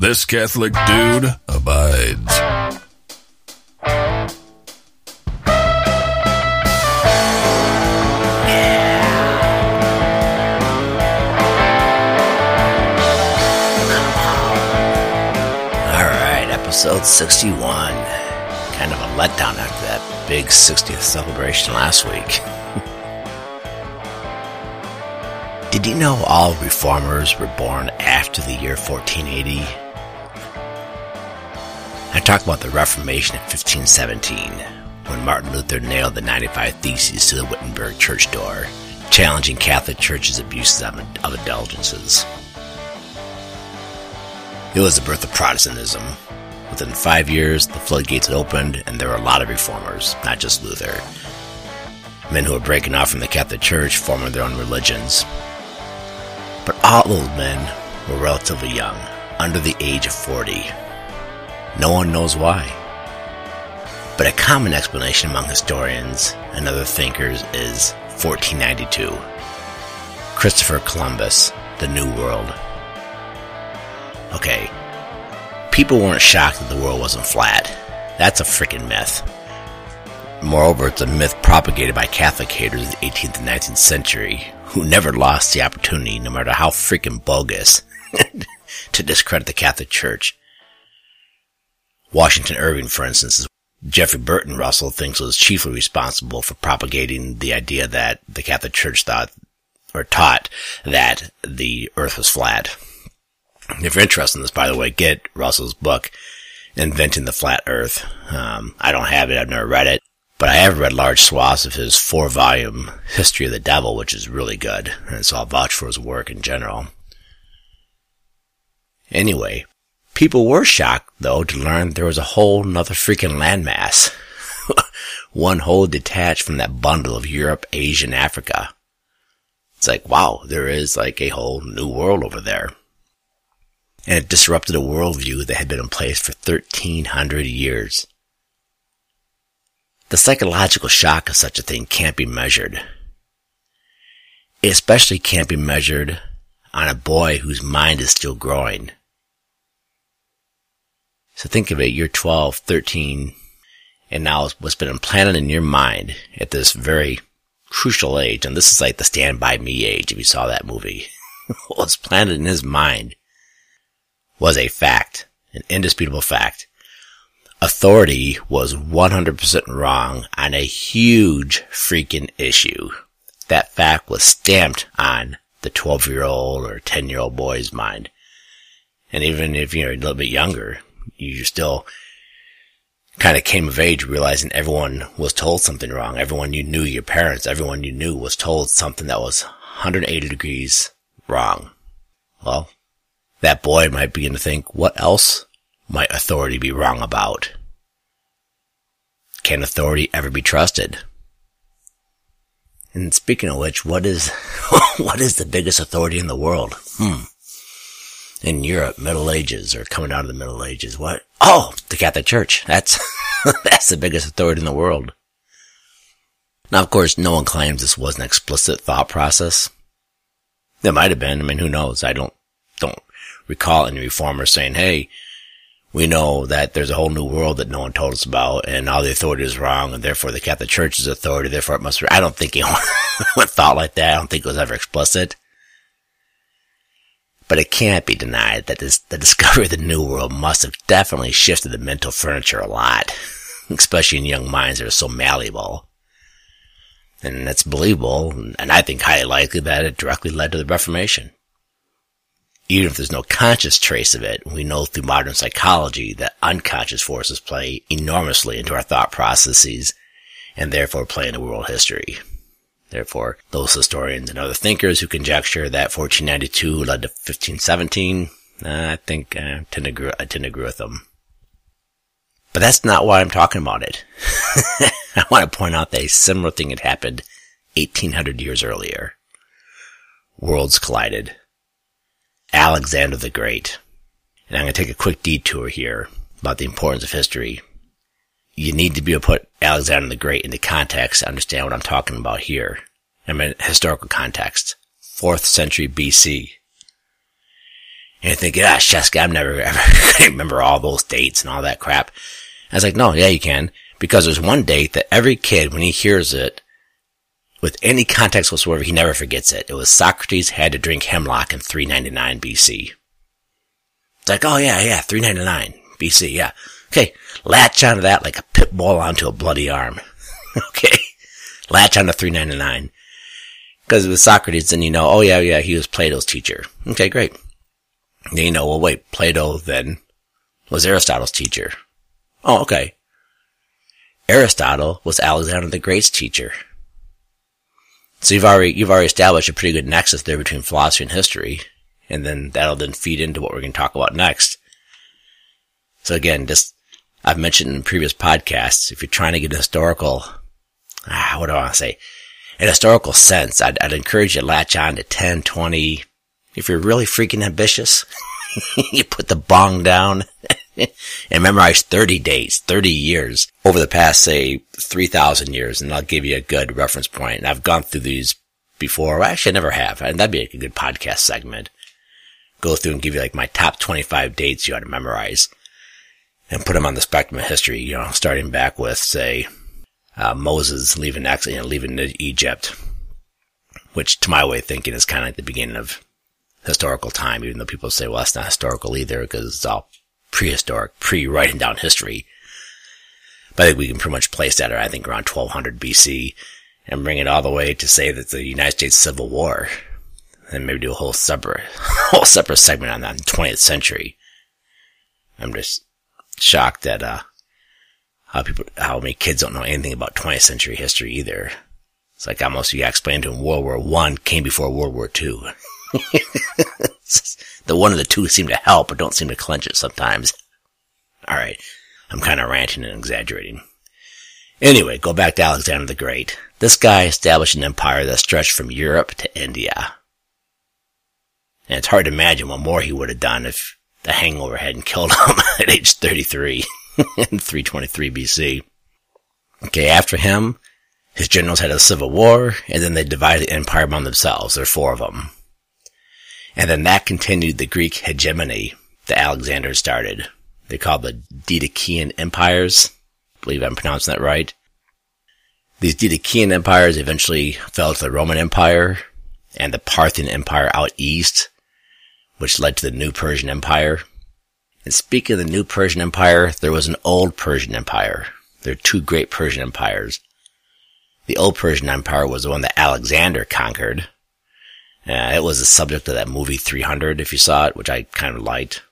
This Catholic dude abides. All right, episode 61. Kind of a letdown after that big 60th celebration last week. Did you know all reformers were born after the year 1480? Talk about the Reformation in 1517, when Martin Luther nailed the 95 Theses to the Wittenberg church door, challenging Catholic Church's abuses of, of indulgences. It was the birth of Protestantism. Within five years, the floodgates had opened, and there were a lot of reformers, not just Luther. Men who were breaking off from the Catholic Church, forming their own religions. But all those men were relatively young, under the age of 40. No one knows why. But a common explanation among historians and other thinkers is 1492. Christopher Columbus, the New World. Okay, people weren't shocked that the world wasn't flat. That's a freaking myth. Moreover, it's a myth propagated by Catholic haters of the 18th and 19th century who never lost the opportunity, no matter how freaking bogus, to discredit the Catholic Church. Washington Irving, for instance, Jeffrey Burton Russell thinks was chiefly responsible for propagating the idea that the Catholic Church thought or taught that the earth was flat. If you're interested in this, by the way, get Russell's book, Inventing the Flat Earth. Um, I don't have it. I've never read it, but I have read large swaths of his four volume History of the Devil, which is really good. And so I'll vouch for his work in general. Anyway, people were shocked though to learn there was a whole nother freaking landmass. One whole detached from that bundle of Europe, Asia, and Africa. It's like, wow, there is like a whole new world over there and it disrupted a worldview that had been in place for 1300 years. The psychological shock of such a thing can't be measured. It especially can't be measured on a boy whose mind is still growing. So think of it, you're 12, 13, and now what's been implanted in your mind at this very crucial age, and this is like the Stand By Me age, if you saw that movie, what's planted in his mind was a fact, an indisputable fact. Authority was 100% wrong on a huge freaking issue. That fact was stamped on the 12 year old or 10 year old boy's mind. And even if you're a little bit younger, you still kind of came of age realizing everyone was told something wrong. Everyone you knew, your parents, everyone you knew was told something that was 180 degrees wrong. Well, that boy might begin to think, what else might authority be wrong about? Can authority ever be trusted? And speaking of which, what is, what is the biggest authority in the world? Hmm. In Europe, Middle Ages, or coming out of the Middle Ages, what? Oh, the Catholic Church. That's, that's the biggest authority in the world. Now, of course, no one claims this was an explicit thought process. It might have been. I mean, who knows? I don't, don't recall any reformers saying, hey, we know that there's a whole new world that no one told us about and all the authority is wrong and therefore the Catholic Church is authority, therefore it must be, I don't think anyone thought like that. I don't think it was ever explicit. But it can't be denied that this, the discovery of the new world must have definitely shifted the mental furniture a lot, especially in young minds that are so malleable. And it's believable, and I think highly likely that it directly led to the Reformation even if there's no conscious trace of it, we know through modern psychology that unconscious forces play enormously into our thought processes and therefore play into world history. Therefore, those historians and other thinkers who conjecture that 1492 led to 1517, uh, I think uh, tend to agree, I tend to agree with them. But that's not why I'm talking about it. I want to point out that a similar thing had happened 1800 years earlier. Worlds collided. Alexander the Great. And I'm going to take a quick detour here about the importance of history. You need to be able to put Alexander the Great into context to understand what I'm talking about here. I mean, historical context. 4th century BC. And you think, ah, Scheske, I'm never ever remember all those dates and all that crap. I was like, no, yeah, you can. Because there's one date that every kid, when he hears it, with any context whatsoever, he never forgets it. It was Socrates had to drink hemlock in 399 BC. It's like, oh yeah, yeah, 399 BC, yeah. Okay, latch onto that like a pit bull onto a bloody arm. okay, latch onto 399. Because with Socrates, then you know, oh yeah, yeah, he was Plato's teacher. Okay, great. Then you know, well wait, Plato then was Aristotle's teacher. Oh, okay. Aristotle was Alexander the Great's teacher. So you've already, you've already established a pretty good nexus there between philosophy and history. And then that'll then feed into what we're going to talk about next. So again, just, I've mentioned in previous podcasts, if you're trying to get a historical, ah, what do I want to say? An historical sense, I'd, I'd encourage you to latch on to 10, 20. If you're really freaking ambitious, you put the bong down and memorize 30 days, 30 years over the past, say, 3,000 years, and I'll give you a good reference point. And I've gone through these before. Well, actually, I never have. And that'd be a good podcast segment. Go through and give you like my top 25 dates you ought to memorize and put them on the spectrum of history, you know, starting back with, say, uh, Moses leaving, you know, leaving Egypt, which to my way of thinking is kind of like the beginning of historical time, even though people say, well, that's not historical either because it's all prehistoric, pre-writing down history. But I think we can pretty much place that, I think, around 1200 BC and bring it all the way to say that the United States Civil War and maybe do a whole separate, whole separate segment on that in the 20th century. I'm just shocked at, uh, how people, how many kids don't know anything about 20th century history either. It's like almost you explained to them World War One came before World War Two. the one of the two seem to help, but don't seem to clench it sometimes. Alright. I'm kind of ranting and exaggerating. Anyway, go back to Alexander the Great. This guy established an empire that stretched from Europe to India. And it's hard to imagine what more he would have done if the hangover hadn't killed him at age 33 in 323 BC. Okay, after him, his generals had a civil war, and then they divided the empire among themselves. There are four of them. And then that continued the Greek hegemony that Alexander started. They called the Didachean empires. I believe I'm pronouncing that right. These Didachean empires eventually fell to the Roman Empire and the Parthian Empire out east, which led to the New Persian Empire. And speaking of the New Persian Empire, there was an Old Persian Empire. There are two great Persian empires. The Old Persian Empire was the one that Alexander conquered, yeah, it was the subject of that movie 300, if you saw it, which I kind of liked.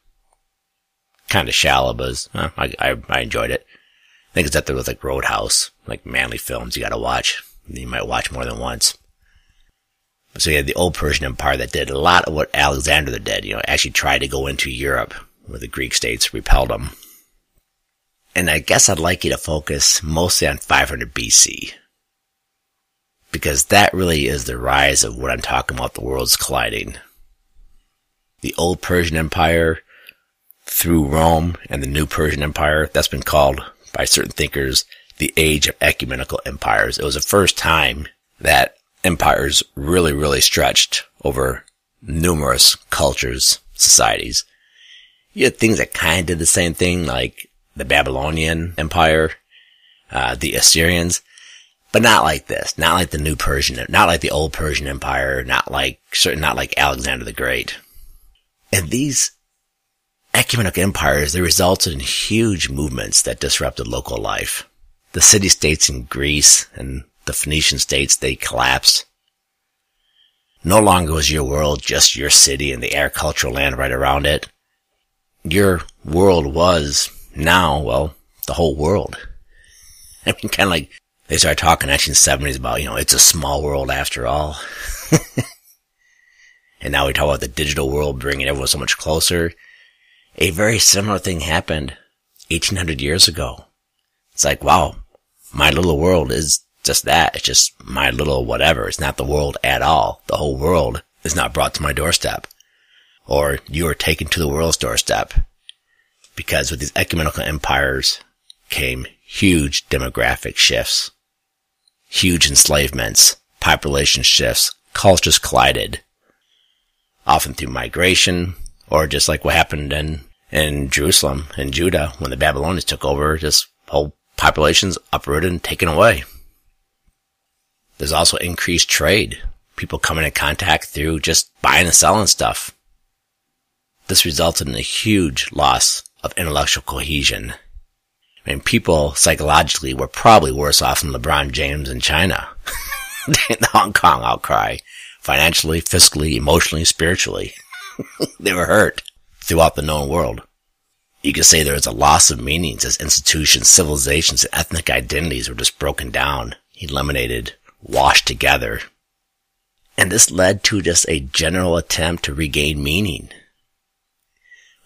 Kind of shallow, but uh, I, I, I enjoyed it. I think it's up there with like Roadhouse, like manly films you gotta watch. You might watch more than once. So you had the old Persian Empire that did a lot of what Alexander did, you know, actually tried to go into Europe, where the Greek states repelled them. And I guess I'd like you to focus mostly on 500 BC because that really is the rise of what I'm talking about, the worlds colliding. The old Persian Empire through Rome and the new Persian Empire, that's been called by certain thinkers the age of ecumenical empires. It was the first time that empires really, really stretched over numerous cultures, societies. You had things that kind of did the same thing, like the Babylonian Empire, uh, the Assyrians, but not like this, not like the new Persian, not like the old Persian Empire, not like, certainly not like Alexander the Great. And these ecumenical empires, they resulted in huge movements that disrupted local life. The city-states in Greece and the Phoenician states, they collapsed. No longer was your world just your city and the agricultural land right around it. Your world was now, well, the whole world. I mean, kind of like they started talking in the 70s about, you know, it's a small world after all. and now we talk about the digital world bringing everyone so much closer. A very similar thing happened 1800 years ago. It's like, wow, my little world is just that. It's just my little whatever. It's not the world at all. The whole world is not brought to my doorstep. Or you are taken to the world's doorstep. Because with these ecumenical empires came huge demographic shifts huge enslavements, population shifts, cultures collided, often through migration, Or just like what happened in, in Jerusalem and Judah when the Babylonians took over, just whole populations uprooted and taken away. There's also increased trade. People coming in contact through just buying and selling stuff. This resulted in a huge loss of intellectual cohesion. I mean, people psychologically were probably worse off than LeBron James in China. the Hong Kong outcry. Financially, fiscally, emotionally, spiritually. they were hurt throughout the known world. You could say there was a loss of meanings as institutions, civilizations, and ethnic identities were just broken down, eliminated, washed together. And this led to just a general attempt to regain meaning.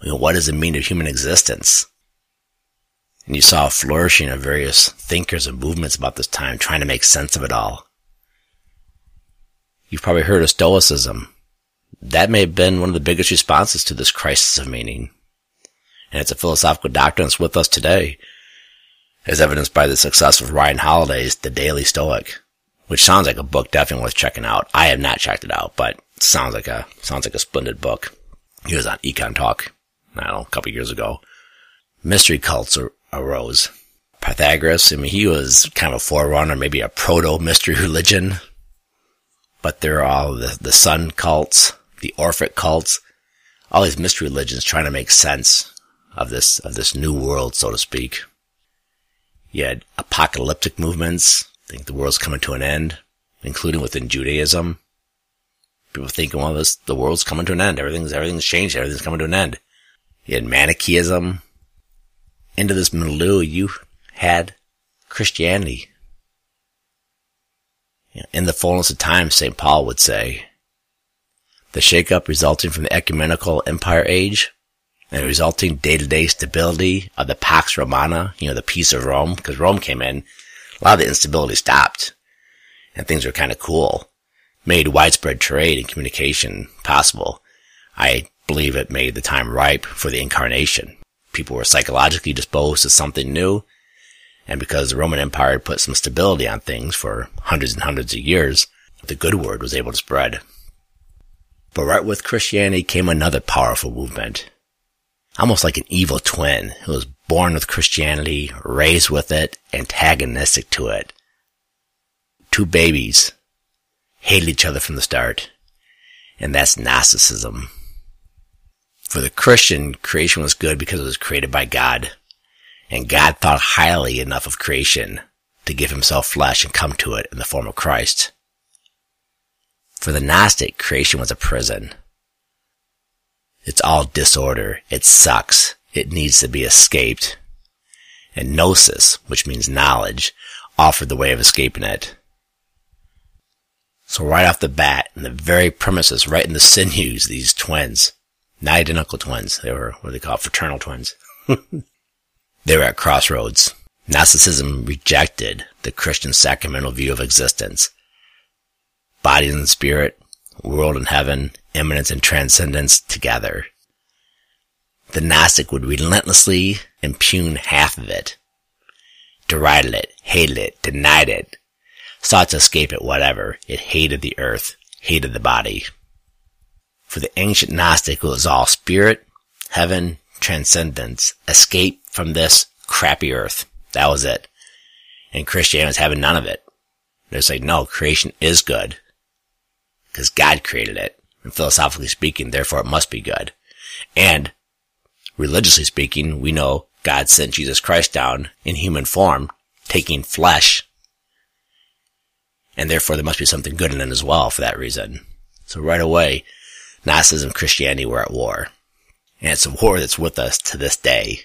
I mean, what does it mean to human existence? And you saw a flourishing of various thinkers and movements about this time trying to make sense of it all. You've probably heard of Stoicism. That may have been one of the biggest responses to this crisis of meaning. And it's a philosophical doctrine that's with us today, as evidenced by the success of Ryan Holiday's The Daily Stoic, which sounds like a book definitely worth checking out. I have not checked it out, but sounds like a, sounds like a splendid book. He was on Econ Talk, I don't know, a couple years ago. Mystery cults arose. Pythagoras, I mean, he was kind of a forerunner, maybe a proto-mystery religion. But there are all the, the sun cults, the Orphic cults, all these mystery religions trying to make sense of this, of this new world, so to speak. You had apocalyptic movements, think the world's coming to an end, including within Judaism. People thinking, well, this, the world's coming to an end. Everything's, everything's changed. Everything's coming to an end. You had Manichaeism, into this milieu, you had Christianity. In the fullness of time, St. Paul would say, the shakeup resulting from the ecumenical empire age and the resulting day-to-day stability of the Pax Romana, you know, the peace of Rome, because Rome came in, a lot of the instability stopped and things were kind of cool, made widespread trade and communication possible. I believe it made the time ripe for the incarnation people were psychologically disposed to something new. And because the Roman Empire put some stability on things for hundreds and hundreds of years, the good word was able to spread. But right with Christianity came another powerful movement. Almost like an evil twin who was born with Christianity, raised with it, antagonistic to it. Two babies hated each other from the start. And that's Gnosticism. For the Christian, creation was good because it was created by God. And God thought highly enough of creation to give himself flesh and come to it in the form of Christ. For the Gnostic, creation was a prison. It's all disorder. It sucks. It needs to be escaped. And gnosis, which means knowledge, offered the way of escaping it. So right off the bat, in the very premises, right in the sinews, these twins, not identical twins. They were what they call fraternal twins. they were at crossroads. Gnosticism rejected the Christian sacramental view of existence. Body and spirit, world and heaven, immanence and transcendence together. The Gnostic would relentlessly impugn half of it. Derided it, hated it, denied it, sought to escape it, whatever. It hated the earth, hated the body. For the ancient Gnostic, it was all spirit, heaven, transcendence, escape from this crappy earth. That was it. And Christianity was having none of it. They're like, no, creation is good. Because God created it. And philosophically speaking, therefore it must be good. And religiously speaking, we know God sent Jesus Christ down in human form, taking flesh. And therefore there must be something good in it as well for that reason. So right away, Gnosticism and Christianity were at war. And it's a war that's with us to this day.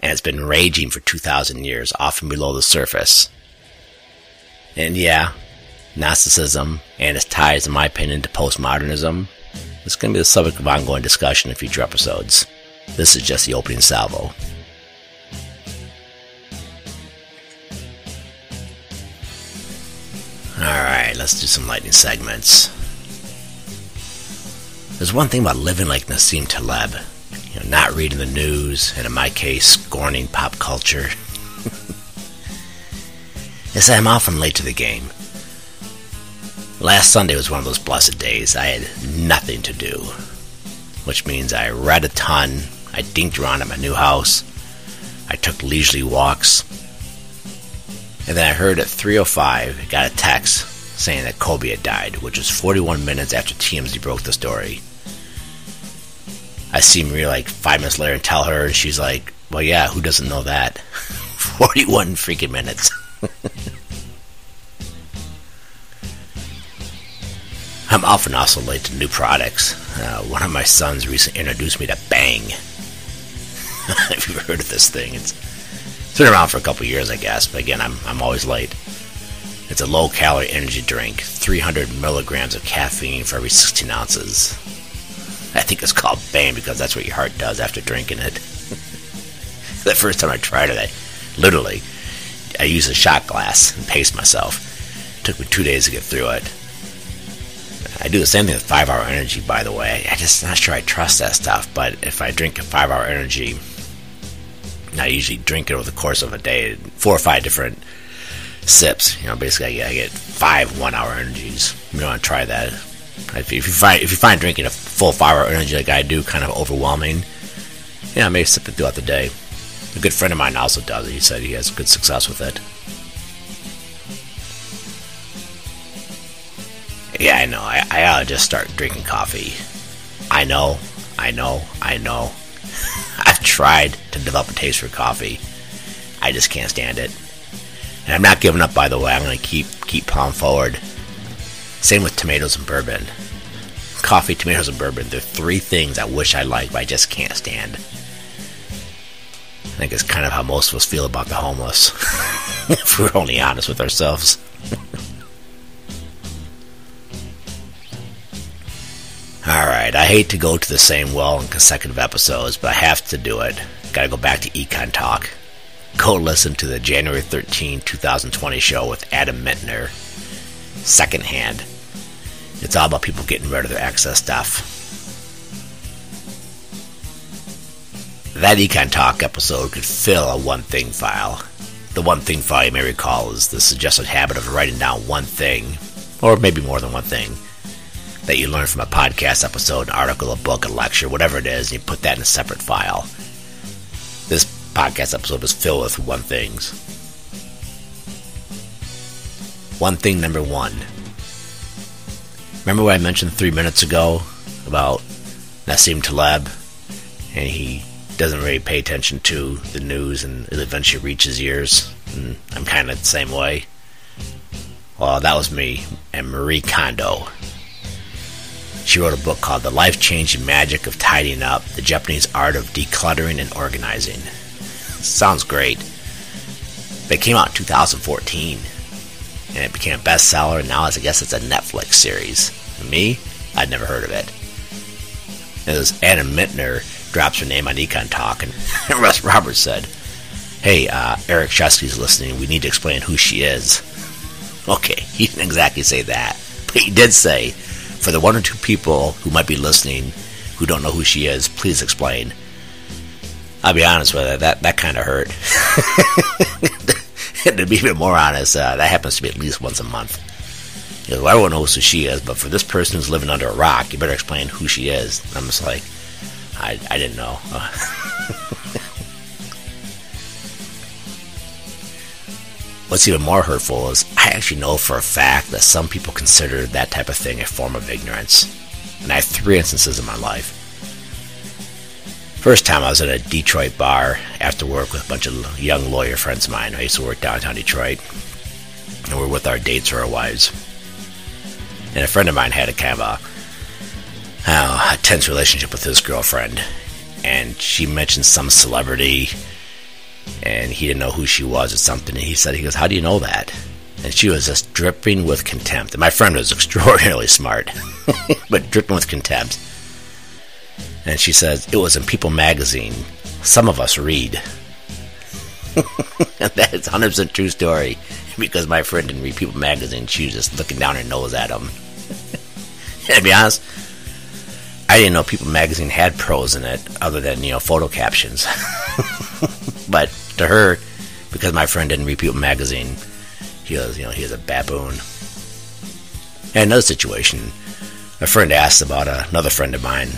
And it's been raging for 2,000 years, often below the surface. And yeah, Gnosticism and its ties, in my opinion, to postmodernism is going to be the subject of ongoing discussion in future episodes. This is just the opening salvo. Alright, let's do some lightning segments. There's one thing about living like Nassim Taleb, you know, not reading the news, and in my case, scorning pop culture, that I'm often late to the game. Last Sunday was one of those blessed days. I had nothing to do. which means I read a ton. I dinked around at my new house. I took leisurely walks. And then I heard at 3.05, got a text saying that Kobe had died, which was 41 minutes after TMZ broke the story. I see Maria like five minutes later and tell her, and she's like, well, yeah, who doesn't know that? 41 freaking minutes. I'm often also late to new products. Uh, one of my sons recently introduced me to Bang. Have you heard of this thing? It's, it's been around for a couple years, I guess, but again, I'm, I'm always late. It's a low calorie energy drink, 300 milligrams of caffeine for every 16 ounces. I think it's called Bang because that's what your heart does after drinking it. the first time I tried it, I literally I used a shot glass and paced myself. It took me two days to get through it. I do the same thing with five hour energy, by the way. I just not sure I trust that stuff, but if I drink a five hour energy, I usually drink it over the course of a day, four or five different sips. You know, basically I get five one hour energies. You want to try that? If you find if you find drinking a full five hour energy like I do kind of overwhelming, yeah, I may sip it throughout the day. A good friend of mine also does it. He said he has good success with it. Yeah, I know. I, I ought to just start drinking coffee. I know. I know. I know. I've tried to develop a taste for coffee. I just can't stand it. And I'm not giving up, by the way. I'm going to keep keep plowing forward. Same with tomatoes and bourbon. Coffee, tomatoes, and bourbon. They're three things I wish I liked, but I just can't stand. I think it's kind of how most of us feel about the homeless, if we're only honest with ourselves. Alright, I hate to go to the same well in consecutive episodes, but I have to do it. Gotta go back to Econ Talk. Go listen to the January 13, 2020 show with Adam Minter. Secondhand. It's all about people getting rid of their excess stuff. That Econ Talk episode could fill a one thing file. The one thing file you may recall is the suggested habit of writing down one thing, or maybe more than one thing, that you learn from a podcast episode, an article, a book, a lecture, whatever it is, and you put that in a separate file. Podcast episode is filled with one things. One thing number one. Remember what I mentioned three minutes ago about Nassim Taleb? And he doesn't really pay attention to the news and it eventually reaches ears. And I'm kind of the same way. Well, that was me and Marie Kondo. She wrote a book called The Life Changing Magic of Tidying Up The Japanese Art of Decluttering and Organizing. Sounds great. It came out in 2014 and it became a bestseller, and now as I guess it's a Netflix series. Me, I'd never heard of it. It was Anna Minter drops her name on Econ Talk, and Russ Roberts said, Hey, uh, Eric Scheske's listening. We need to explain who she is. Okay, he didn't exactly say that, but he did say, for the one or two people who might be listening who don't know who she is, please explain. I'll be honest with you, that, that kind of hurt. to be even more honest, uh, that happens to be at least once a month. You know, everyone knows who she is, but for this person who's living under a rock, you better explain who she is. I'm just like, I, I didn't know. What's even more hurtful is I actually know for a fact that some people consider that type of thing a form of ignorance. And I have three instances in my life. First time I was at a Detroit bar after work with a bunch of young lawyer friends of mine. I used to work downtown Detroit. And we are with our dates or our wives. And a friend of mine had a kind of a uh, a tense relationship with his girlfriend, and she mentioned some celebrity, and he didn't know who she was or something. And he said, "He goes, how do you know that?" And she was just dripping with contempt. And my friend was extraordinarily smart, but dripping with contempt. And she says, "It was in People magazine. Some of us read." that is 100% true story because my friend didn't read People magazine. She was just looking down her nose at him. and to be honest, I didn't know People magazine had prose in it other than, you know, photo captions. but to her, because my friend didn't read People magazine, he was, you know, he was a baboon. And another situation, a friend asked about another friend of mine,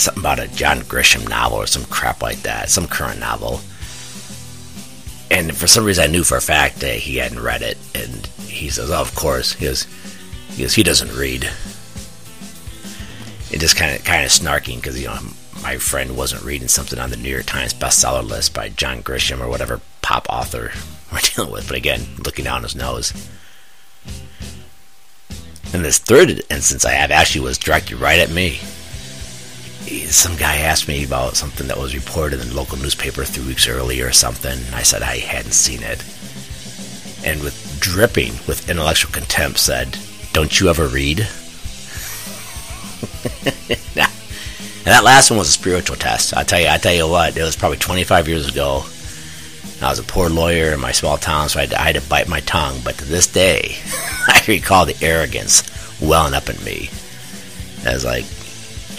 something about a John Grisham novel or some crap like that, some current novel. And for some reason, I knew for a fact that he hadn't read it. And he says, "Oh, of course." He goes, "He goes, he doesn't read." It just kind of kind of snarking because you know my friend wasn't reading something on the New York Times bestseller list by John Grisham or whatever pop author we're dealing with. But again, looking down his nose. And this third instance I have actually was directed right at me. Some guy asked me about something that was reported in the local newspaper three weeks earlier or something. I said I hadn't seen it. And with dripping with intellectual contempt said, Don't you ever read? And that last one was a spiritual test. I tell you, I tell you what, it was probably 25 years ago. I was a poor lawyer in my small town, so I had, to, I had to bite my tongue. But to this day, I recall the arrogance welling up in me. I was like,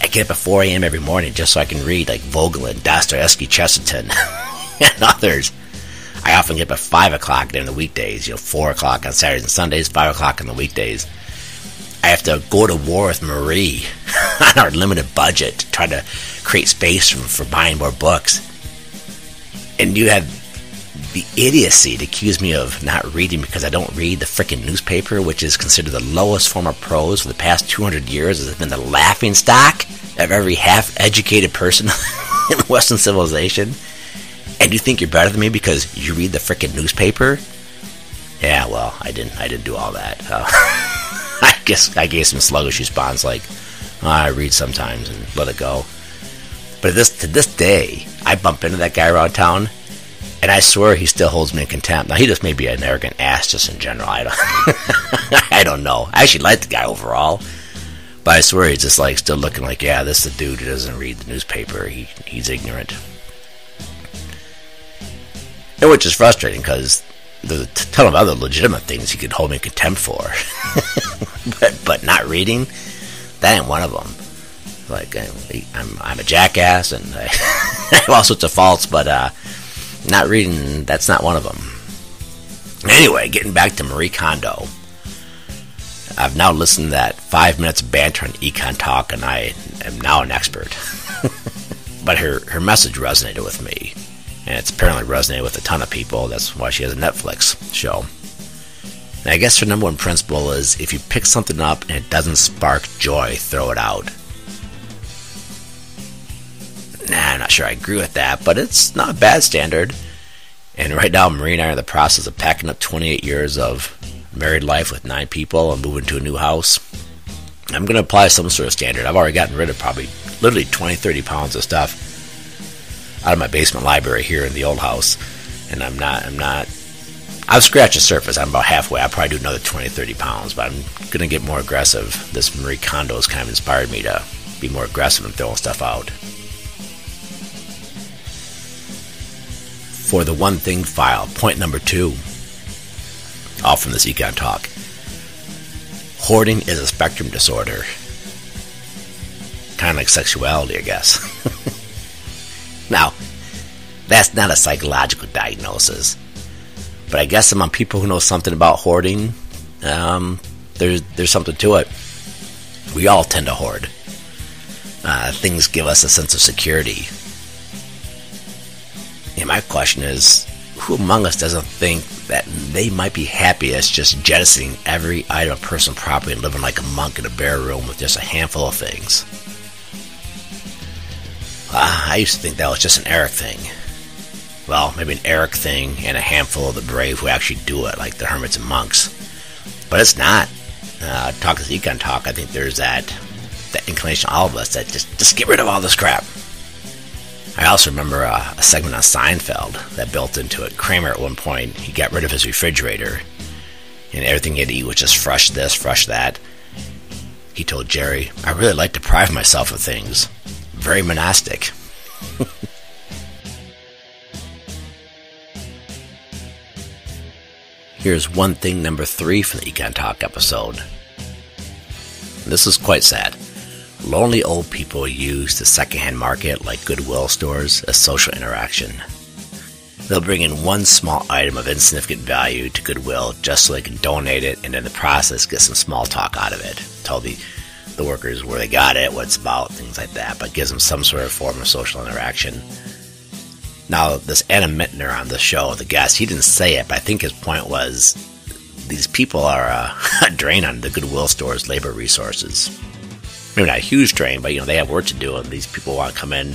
I get up at 4 a.m. every morning just so I can read like Vogel Voegelin, Dostoevsky, Chesterton, and others. I often get up at 5 o'clock during the weekdays, you know, 4 o'clock on Saturdays and Sundays, 5 o'clock on the weekdays. I have to go to war with Marie on our limited budget to try to create space for, for buying more books. And you have the idiocy to accuse me of not reading because I don't read the freaking newspaper, which is considered the lowest form of prose for the past 200 years. Has been the laughing stock of every half-educated person in Western civilization. And you think you're better than me because you read the freaking newspaper? Yeah, well, I didn't. I didn't do all that. Uh, I guess I gave some sluggish response like, oh, I read sometimes and let it go. But this to this day, I bump into that guy around town, and I swear he still holds me in contempt. Now he just may be an arrogant ass just in general. I don't, I don't know. I actually like the guy overall, but I swear he's just like still looking like, yeah, this is the dude who doesn't read the newspaper. He he's ignorant, and which is frustrating because there's a ton of other legitimate things he could hold me in contempt for, but but not reading, that ain't one of them. Like I'm I'm a jackass and I, have all sorts of faults, but uh, not reading that's not one of them. Anyway, getting back to Marie Kondo, I've now listened to that five minutes banter on Econ Talk, and I am now an expert. but her her message resonated with me and it's apparently resonated with a ton of people. That's why she has a Netflix show. And I guess her number one principle is if you pick something up and it doesn't spark joy, throw it out. Sure I agree with that, but it's not a bad standard. And right now, Marie and I are in the process of packing up 28 years of married life with nine people and moving to a new house. I'm going to apply some sort of standard. I've already gotten rid of probably literally 20, 30 pounds of stuff out of my basement library here in the old house, and I'm not. I'm not. I've scratched the surface. I'm about halfway. I'll probably do another 20, 30 pounds, but I'm going to get more aggressive. This Marie Kondo has kind of inspired me to be more aggressive and throwing stuff out. For the one thing file, point number two, all from this Econ Talk. Hoarding is a spectrum disorder. Kind of like sexuality, I guess. Now, that's not a psychological diagnosis. But I guess among people who know something about hoarding, um, there's there's something to it. We all tend to hoard. Uh, things give us a sense of security. And my question is, who among us doesn't think that they might be happiest just jettisoning every item of personal property and living like a monk in a bare room with just a handful of things? Uh, I used to think that was just an Eric thing. Well, maybe an Eric thing and a handful of the brave who actually do it, like the hermits and monks. But it's not. Uh, talk is econ talk. I think there's that that inclination all of us that just just get rid of all this crap. I also remember uh, a segment on Seinfeld that built into it. Kramer at one point he got rid of his refrigerator, and everything he'd eat was just fresh this, fresh that. He told Jerry, "I really like to deprive myself of things." very monastic. Here's one thing number three from the Econ Talk episode. This is quite sad. Lonely old people use the secondhand market like Goodwill stores as social interaction. They'll bring in one small item of insignificant value to Goodwill just so they can donate it and in the process get some small talk out of it. Tell the the workers where they got it, what it's about, things like that, but gives them some sort of form of social interaction. Now, this Adam Minter on the show, the guest, he didn't say it, but I think his point was these people are a drain on the Goodwill store's labor resources. Maybe not a huge drain, but you know they have work to do, and these people want to come in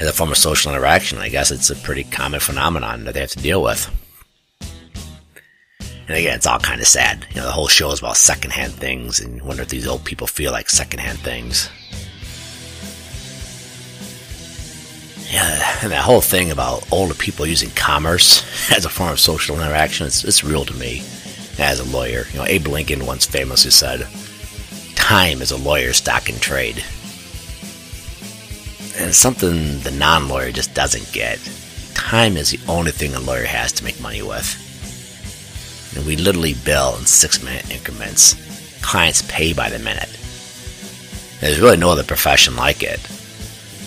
as a form of social interaction. I guess it's a pretty common phenomenon that they have to deal with. And again, it's all kind of sad. You know, the whole show is about secondhand things, and you wonder if these old people feel like secondhand things. Yeah, and that whole thing about older people using commerce as a form of social interaction, it's, it's real to me as a lawyer. You know, Abe Lincoln once famously said, time is a lawyer's stock in trade. And something the non-lawyer just doesn't get. Time is the only thing a lawyer has to make money with. And we literally bill in six-minute increments. Clients pay by the minute. There's really no other profession like it.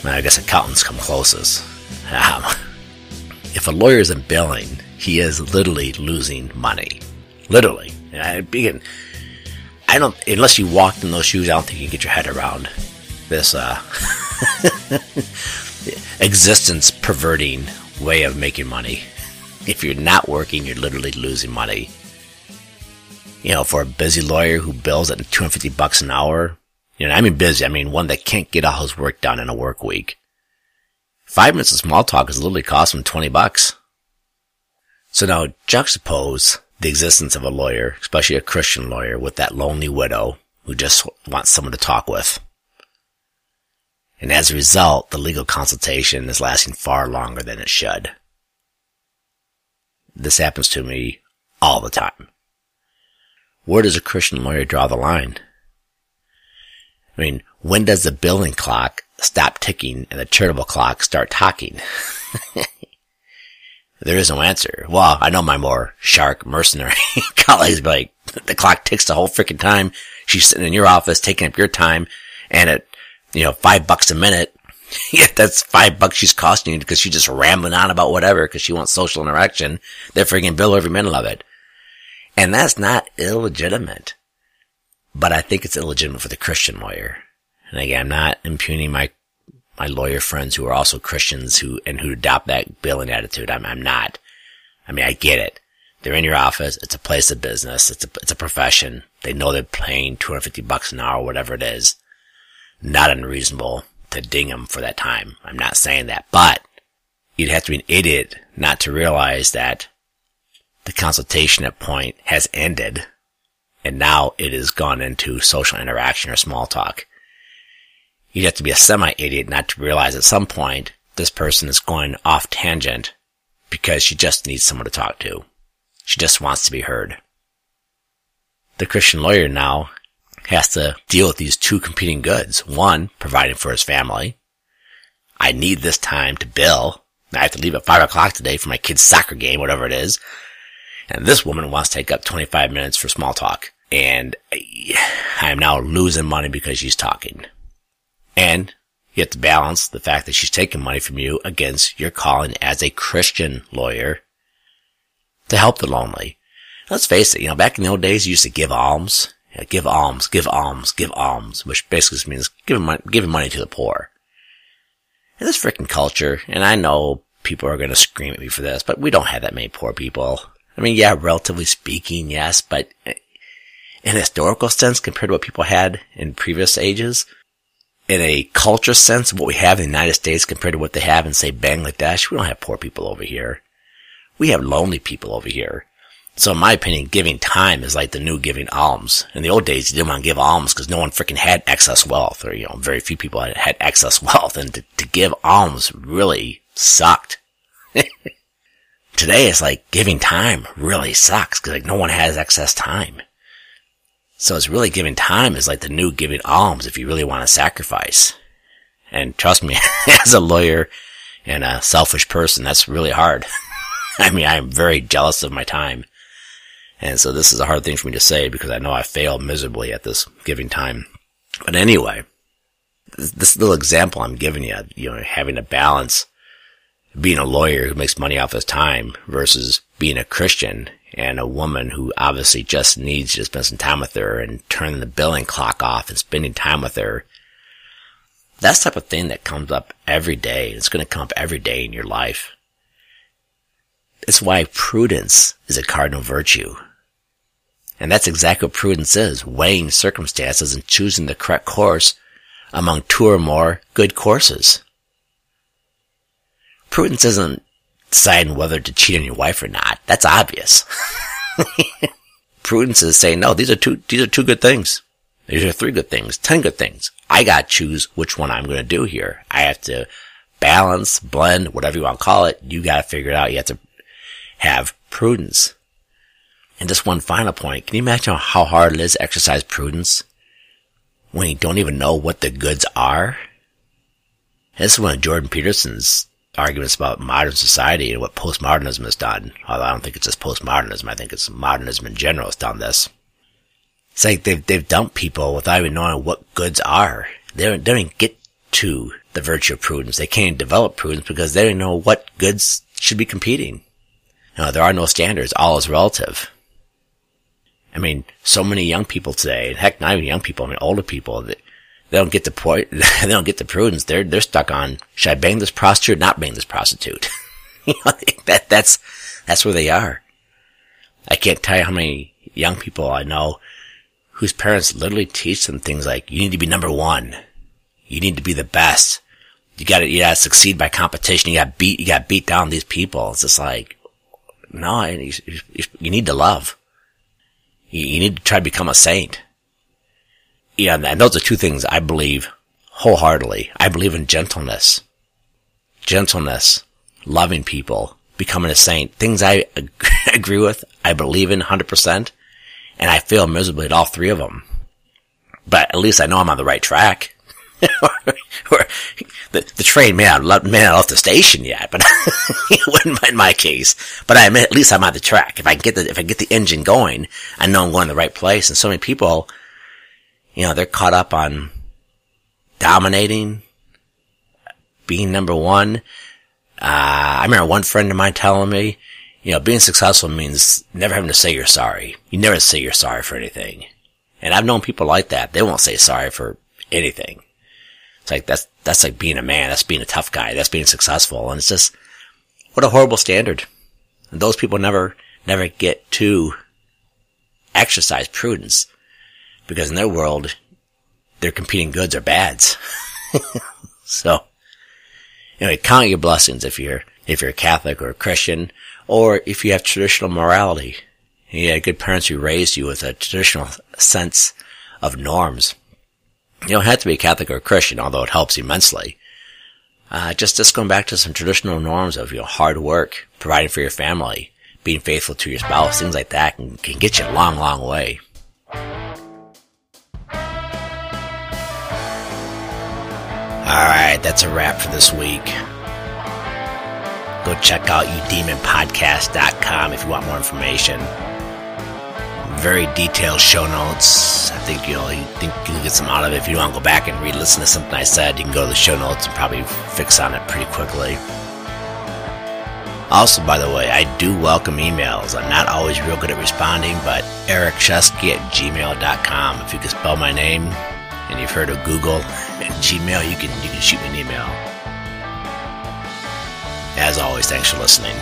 I guess accountants come closest. Um, if a lawyer isn't billing, he is literally losing money. Literally. And I, begin, I don't, unless you walked in those shoes, I don't think you can get your head around this uh, existence perverting way of making money. If you're not working, you're literally losing money. You know, for a busy lawyer who bills at 250 bucks an hour, you know, I mean busy. I mean one that can't get all his work done in a work week. Five minutes of small talk is literally cost him 20 bucks. So now juxtapose the existence of a lawyer, especially a Christian lawyer, with that lonely widow who just wants someone to talk with. And as a result, the legal consultation is lasting far longer than it should. This happens to me all the time. Where does a Christian lawyer draw the line? I mean, when does the billing clock stop ticking and the charitable clock start talking? there is no answer. Well, I know my more shark mercenary colleagues be like, the clock ticks the whole freaking time. She's sitting in your office taking up your time and at, you know, five bucks a minute, yeah, that's five bucks she's costing you because she's just rambling on about whatever because she wants social interaction. They're freaking bill every minute of it. And that's not illegitimate. But I think it's illegitimate for the Christian lawyer. And again, I'm not impugning my my lawyer friends who are also Christians who and who adopt that billing attitude. I'm I'm not. I mean, I get it. They're in your office. It's a place of business. It's a it's a profession. They know they're paying 250 bucks an hour, whatever it is. Not unreasonable to ding them for that time. I'm not saying that, but you'd have to be an idiot not to realize that the consultation at point has ended and now it has gone into social interaction or small talk. You'd have to be a semi-idiot not to realize at some point this person is going off tangent because she just needs someone to talk to. She just wants to be heard. The Christian lawyer now has to deal with these two competing goods. One, providing for his family. I need this time to bill. I have to leave at five o'clock today for my kid's soccer game, whatever it is. And this woman wants to take up 25 minutes for small talk and I am now losing money because she's talking. And you have to balance the fact that she's taking money from you against your calling as a Christian lawyer to help the lonely. Let's face it, you know, back in the old days, you used to give alms. You know, give alms, give alms, give alms, which basically means giving money, giving money to the poor. In this freaking culture, and I know people are going to scream at me for this, but we don't have that many poor people. I mean, yeah, relatively speaking, yes, but eh, in a historical sense compared to what people had in previous ages. In a culture sense of what we have in the United States compared to what they have in, say, Bangladesh, we don't have poor people over here. We have lonely people over here. So in my opinion, giving time is like the new giving alms. In the old days, you didn't want to give alms because no one freaking had excess wealth, or, you know, very few people had, had excess wealth, and to, to give alms really sucked. Today, it's like giving time really sucks because like no one has excess time. So it's really giving time is like the new giving alms if you really want to sacrifice. And trust me, as a lawyer and a selfish person, that's really hard. I mean, I'm very jealous of my time. And so this is a hard thing for me to say because I know I fail miserably at this giving time. But anyway, this little example I'm giving you, you know, having to balance being a lawyer who makes money off his time versus being a Christian and a woman who obviously just needs to spend some time with her and turn the billing clock off and spending time with her. That's the type of thing that comes up every day. It's going to come up every day in your life. It's why prudence is a cardinal virtue. And that's exactly what prudence is, weighing circumstances and choosing the correct course among two or more good courses. Prudence isn't deciding whether to cheat on your wife or not. That's obvious. Prudence is saying, no, these are two, these are two good things. These are three good things, ten good things. I gotta choose which one I'm gonna do here. I have to balance, blend, whatever you want to call it. You gotta figure it out. You have to have prudence. And just one final point. Can you imagine how hard it is to exercise prudence when you don't even know what the goods are? This is one of Jordan Peterson's arguments about modern society and what postmodernism has done. Although I don't think it's just postmodernism. I think it's modernism in general has done this. It's like they've, they've dumped people without even knowing what goods are. They don't, they don't get to the virtue of prudence. They can't develop prudence because they don't know what goods should be competing. Know, there are no standards. All is relative. I mean, so many young people today, heck, not even young people, I mean, older people, they, they don't get the point, they don't get the prudence. They're, they're stuck on, should I bang this prostitute or not bang this prostitute? you know, that, that's, that's where they are. I can't tell you how many young people I know whose parents literally teach them things like, you need to be number one. You need to be the best. You gotta, you gotta succeed by competition. You gotta beat, you gotta beat down these people. It's just like, no, you, you need to love. You, you need to try to become a saint. Yeah, and those are two things I believe wholeheartedly. I believe in gentleness. Gentleness, loving people, becoming a saint. Things I agree with, I believe in 100%, and I fail miserably at all three of them. But at least I know I'm on the right track. or, the, the train may not, may not left the station yet, but in my case, but I admit at least I'm on the track. If I get the, if I get the engine going, I know I'm going the right place. And so many people, you know, they're caught up on dominating, being number one. Uh, I remember one friend of mine telling me, you know, being successful means never having to say you're sorry. You never say you're sorry for anything. And I've known people like that. They won't say sorry for anything. It's like, that's, that's like being a man. That's being a tough guy. That's being successful. And it's just, what a horrible standard. And those people never, never get to exercise prudence because in their world, their competing goods are bads. so, anyway, count your blessings if you're, if you're a Catholic or a Christian, or if you have traditional morality. You had good parents who raised you with a traditional sense of norms. You don't have to be Catholic or Christian, although it helps immensely. Uh, just, just going back to some traditional norms of, you know, hard work, providing for your family, being faithful to your spouse, things like that can, can get you a long, long way. Alright, that's a wrap for this week. Go check out udemonpodcast.com if you want more information very detailed show notes. I think you'll you think you'll get some out of it. If you want to go back and re-listen to something I said, you can go to the show notes and probably fix on it pretty quickly. Also, by the way, I do welcome emails. I'm not always real good at responding, but ericscheske at gmail.com. If you can spell my name and you've heard of Google and Gmail, you can you can shoot me an email. As always, thanks for listening.